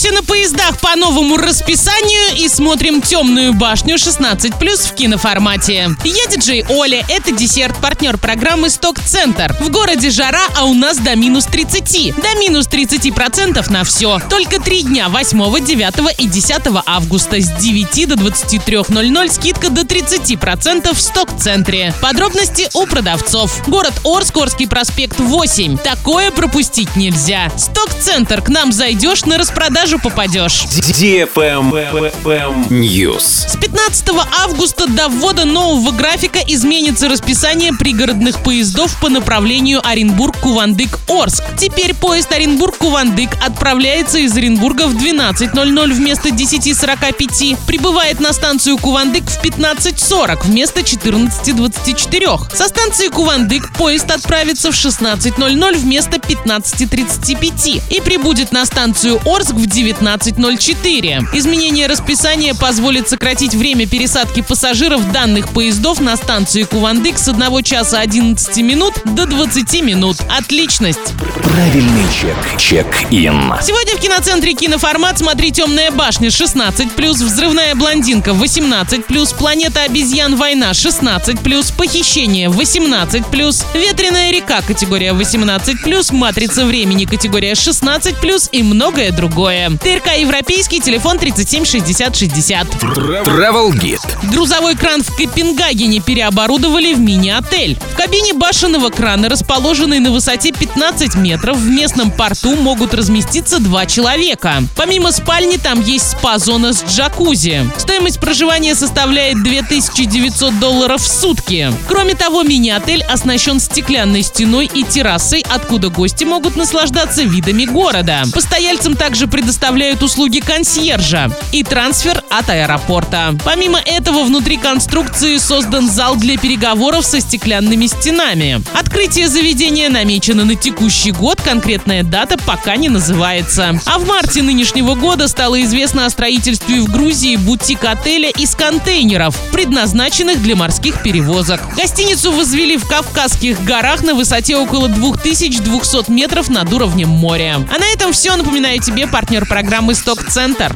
Катаемся на поездах по новому расписанию и смотрим «Темную башню» 16+, в киноформате. Я диджей Оля, это десерт, партнер программы «Сток-центр». В городе жара, а у нас до минус 30. До минус 30% на все. Только три дня 8, 9 и 10 августа с 9 до 23.00 скидка до 30% в «Сток-центре». Подробности у продавцов. Город Орск, Орский проспект 8. Такое пропустить нельзя. «Сток-центр» к нам зайдешь, на распродажу попадешь. News. С 15 августа до ввода нового графика изменится расписание пригородных поездов по направлению Оренбург-Кувандык-Орск. Теперь поезд Оренбург-Кувандык отправляется из Оренбурга в 12.00 вместо 10.45, прибывает на станцию Кувандык в 15.40 вместо 14.24. Со станции Кувандык поезд отправится в 16.00 вместо 15.35 и прибудет на станцию Орск в 19.04. Изменение расписания позволит сократить время пересадки пассажиров данных поездов на станции Кувандык с 1 часа 11 минут до 20 минут. Отличность! Правильный чек. Чек-ин. Сегодня в киноцентре «Киноформат» смотри «Темная башня» 16+, «Взрывная блондинка» 18+, «Планета обезьян. Война» 16+, «Похищение» 18+, «Ветреная река» категория 18+, «Матрица времени» категория 16+, и многое другое. ТРК «Европейский», телефон 37 60 60. Travel Guide. Грузовой кран в Копенгагене переоборудовали в мини-отель. В кабине башенного крана, расположенной на высоте 15 метров, в местном порту могут разместиться два человека. Помимо спальни, там есть спа-зона с джакузи. Стоимость проживания составляет 2900 долларов в сутки. Кроме того, мини-отель оснащен стеклянной стеной и террасой, откуда гости могут наслаждаться видами города. Постояльцам также предоставляют услуги консьержа и трансфер от аэропорта. Помимо этого, внутри конструкции создан зал для переговоров со стеклянными стенами. Открытие заведения намечено на текущий год, конкретная дата пока не называется. А в марте нынешнего года стало известно о строительстве в Грузии бутик-отеля из контейнеров, предназначенных для морских перевозок. Гостиницу возвели в Кавказских горах на высоте около 2200 метров над уровнем моря. А на этом все. Напоминаю тебе партнер программы «Сток-центр».